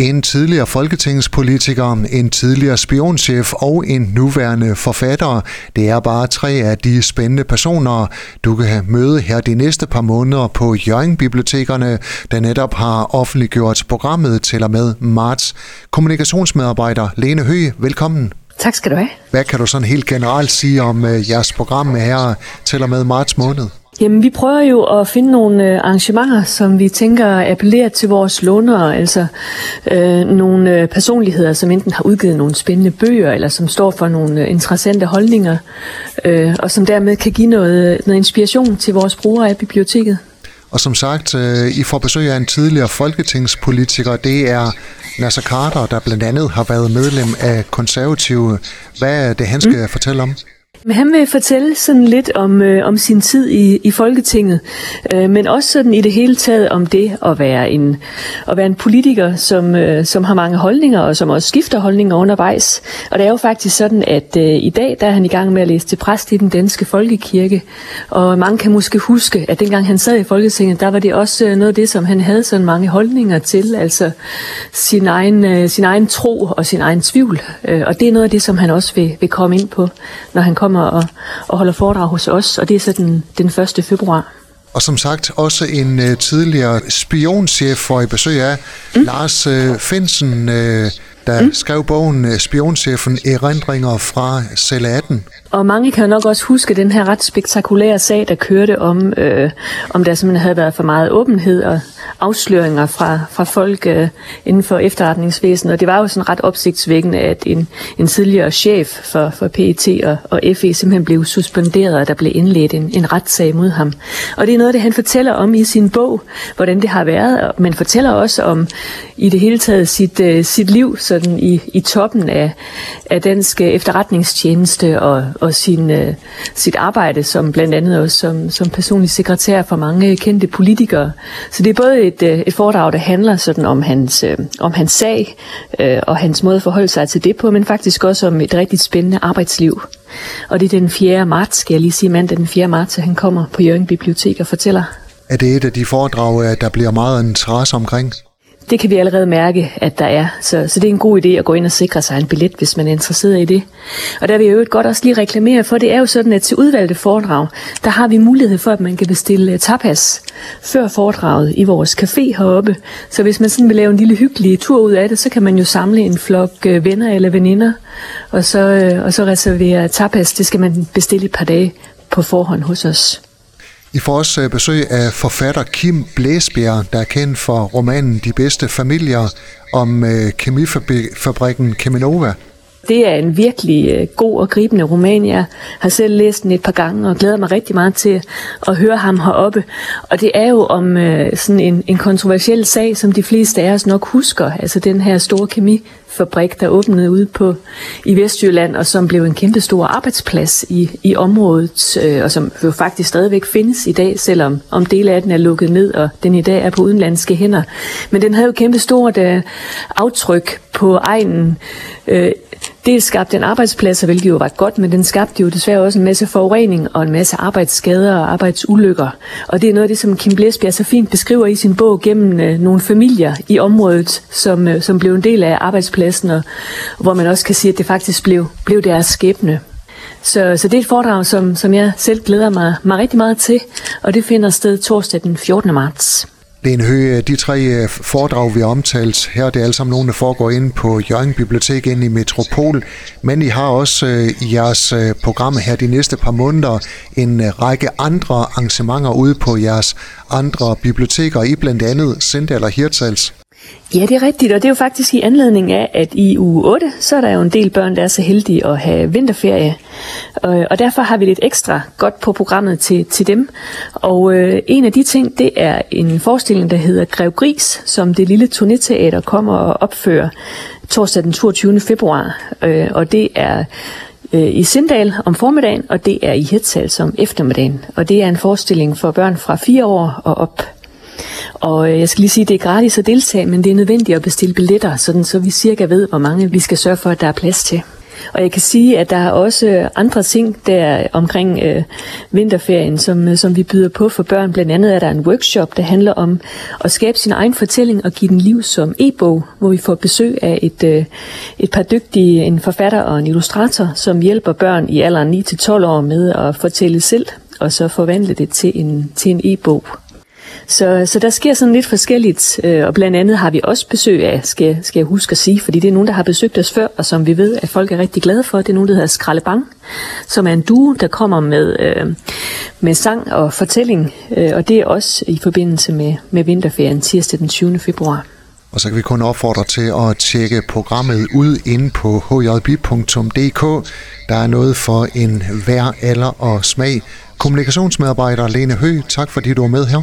En tidligere folketingspolitiker, en tidligere spionchef og en nuværende forfatter. Det er bare tre af de spændende personer, du kan møde her de næste par måneder på Jørgen Bibliotekerne, der netop har offentliggjort programmet til og med marts. Kommunikationsmedarbejder Lene Høgh, velkommen. Tak skal du have. Hvad kan du sådan helt generelt sige om uh, jeres program her til og med marts måned? Jamen, vi prøver jo at finde nogle øh, arrangementer, som vi tænker appellerer til vores lånere, altså øh, nogle øh, personligheder, som enten har udgivet nogle spændende bøger, eller som står for nogle øh, interessante holdninger, øh, og som dermed kan give noget, noget inspiration til vores brugere af biblioteket. Og som sagt, I får besøg af en tidligere folketingspolitiker, det er Nasser Carter, der blandt andet har været medlem af konservative. Hvad er det, han skal mm. fortælle om? Men han vil fortælle sådan lidt om, øh, om sin tid i, i Folketinget, øh, men også sådan i det hele taget om det at være en, at være en politiker, som, øh, som har mange holdninger, og som også skifter holdninger undervejs. Og det er jo faktisk sådan, at øh, i dag der er han i gang med at læse til præst i den danske folkekirke, og mange kan måske huske, at dengang han sad i Folketinget, der var det også øh, noget af det, som han havde sådan mange holdninger til, altså sin egen, øh, sin egen tro og sin egen tvivl. Øh, og det er noget af det, som han også vil, vil komme ind på, når han kommer kommer og, og holder foredrag hos os, og det er så den, den 1. februar. Og som sagt også en uh, tidligere spionchef for i besøg af mm. Lars uh, Finsen, uh, der mm. skrev bogen uh, Spionchefen Erindringer fra celle 18. Og mange kan nok også huske den her ret spektakulære sag, der kørte om, øh, om der simpelthen havde været for meget åbenhed og afsløringer fra, fra folk øh, inden for efterretningsvæsenet. Og det var jo sådan ret opsigtsvækkende, at en, en tidligere chef for, for PET og, og FE simpelthen blev suspenderet, og der blev indledt en, en retssag mod ham. Og det er noget, det han fortæller om i sin bog, hvordan det har været, men fortæller også om i det hele taget sit, øh, sit liv sådan i, i toppen af, af dansk efterretningstjeneste og, og sin, øh, sit arbejde som blandt andet også som, som personlig sekretær for mange kendte politikere. Så det er både et, øh, et foredrag, der handler sådan om hans, øh, om hans sag øh, og hans måde at forholde sig til det på, men faktisk også om et rigtig spændende arbejdsliv. Og det er den 4. marts, skal jeg lige sige, mandag den 4. marts, at han kommer på Jørgen Bibliotek og fortæller. Er det et af de foredrag, øh, der bliver meget interesse omkring? Det kan vi allerede mærke, at der er. Så, så det er en god idé at gå ind og sikre sig en billet, hvis man er interesseret i det. Og der vil jeg jo godt også lige reklamere for, det er jo sådan, at til udvalgte foredrag, der har vi mulighed for, at man kan bestille øh, tapas før foredraget i vores café heroppe. Så hvis man sådan vil lave en lille hyggelig tur ud af det, så kan man jo samle en flok øh, venner eller veninder, og så, øh, og så reservere tapas. Det skal man bestille et par dage på forhånd hos os. I får også øh, besøg af forfatter Kim Blæsbjerg, der er kendt for romanen De bedste familier om øh, kemifabrikken Keminova. Det er en virkelig øh, god og gribende roman. Jeg har selv læst den et par gange og glæder mig rigtig meget til at høre ham heroppe. Og det er jo om sådan en, en kontroversiel sag, som de fleste af os nok husker. Altså den her store kemi fabrik, der åbnede ude på i Vestjylland, og som blev en kæmpe stor arbejdsplads i, i området, øh, og som jo faktisk stadigvæk findes i dag, selvom om dele af den er lukket ned, og den i dag er på udenlandske hænder. Men den havde jo kæmpe stort øh, aftryk på egnen. Øh, Dels skabte den arbejdspladser, hvilket jo var godt, men den skabte jo desværre også en masse forurening og en masse arbejdsskader og arbejdsulykker. Og det er noget af det, som Kim Blæsbjerg så fint beskriver i sin bog gennem øh, nogle familier i området, som, øh, som blev en del af arbejdspladsen, og hvor man også kan sige, at det faktisk blev, blev deres skæbne. Så, så det er et foredrag, som, som jeg selv glæder mig, mig rigtig meget til, og det finder sted torsdag den 14. marts. Lene høje de tre øh, foredrag, vi har omtalt her, det er alle sammen nogle, der foregår inde på Jørgen Bibliotek inde i Metropol, men I har også øh, i jeres øh, program her de næste par måneder en øh, række andre arrangementer ude på jeres andre biblioteker, i blandt andet Sindal og Hirtals. Ja, det er rigtigt, og det er jo faktisk i anledning af, at i uge 8, så er der jo en del børn, der er så heldige at have vinterferie. Og, og derfor har vi lidt ekstra godt på programmet til, til dem. Og øh, en af de ting, det er en forestilling, der hedder Grev Gris, som det lille turnéteater kommer og opfører torsdag den 22. februar. Øh, og det er øh, i Sindal om formiddagen, og det er i Hirtshals om eftermiddagen. Og det er en forestilling for børn fra 4 år og op. Og øh, jeg skal lige sige, at det er gratis at deltage, men det er nødvendigt at bestille billetter, sådan så vi cirka ved, hvor mange vi skal sørge for, at der er plads til. Og jeg kan sige, at der er også andre ting der omkring øh, vinterferien, som, øh, som vi byder på for børn. Blandt andet er der en workshop, der handler om at skabe sin egen fortælling og give den liv som e-bog, hvor vi får besøg af et, øh, et par dygtige, en forfatter og en illustrator, som hjælper børn i alderen 9-12 år med at fortælle selv, og så forvandle det til en, til en e-bog. Så, så der sker sådan lidt forskelligt, øh, og blandt andet har vi også besøg af, skal, skal jeg huske at sige, fordi det er nogen, der har besøgt os før, og som vi ved, at folk er rigtig glade for. Det er nogen, der hedder Skrallebang, som er en duo, der kommer med, øh, med sang og fortælling, øh, og det er også i forbindelse med, med vinterferien tirsdag den 20. februar. Og så kan vi kun opfordre til at tjekke programmet ud inde på hjb.dk. Der er noget for en hver alder og smag. Kommunikationsmedarbejder Lene Hø, tak fordi du var med her.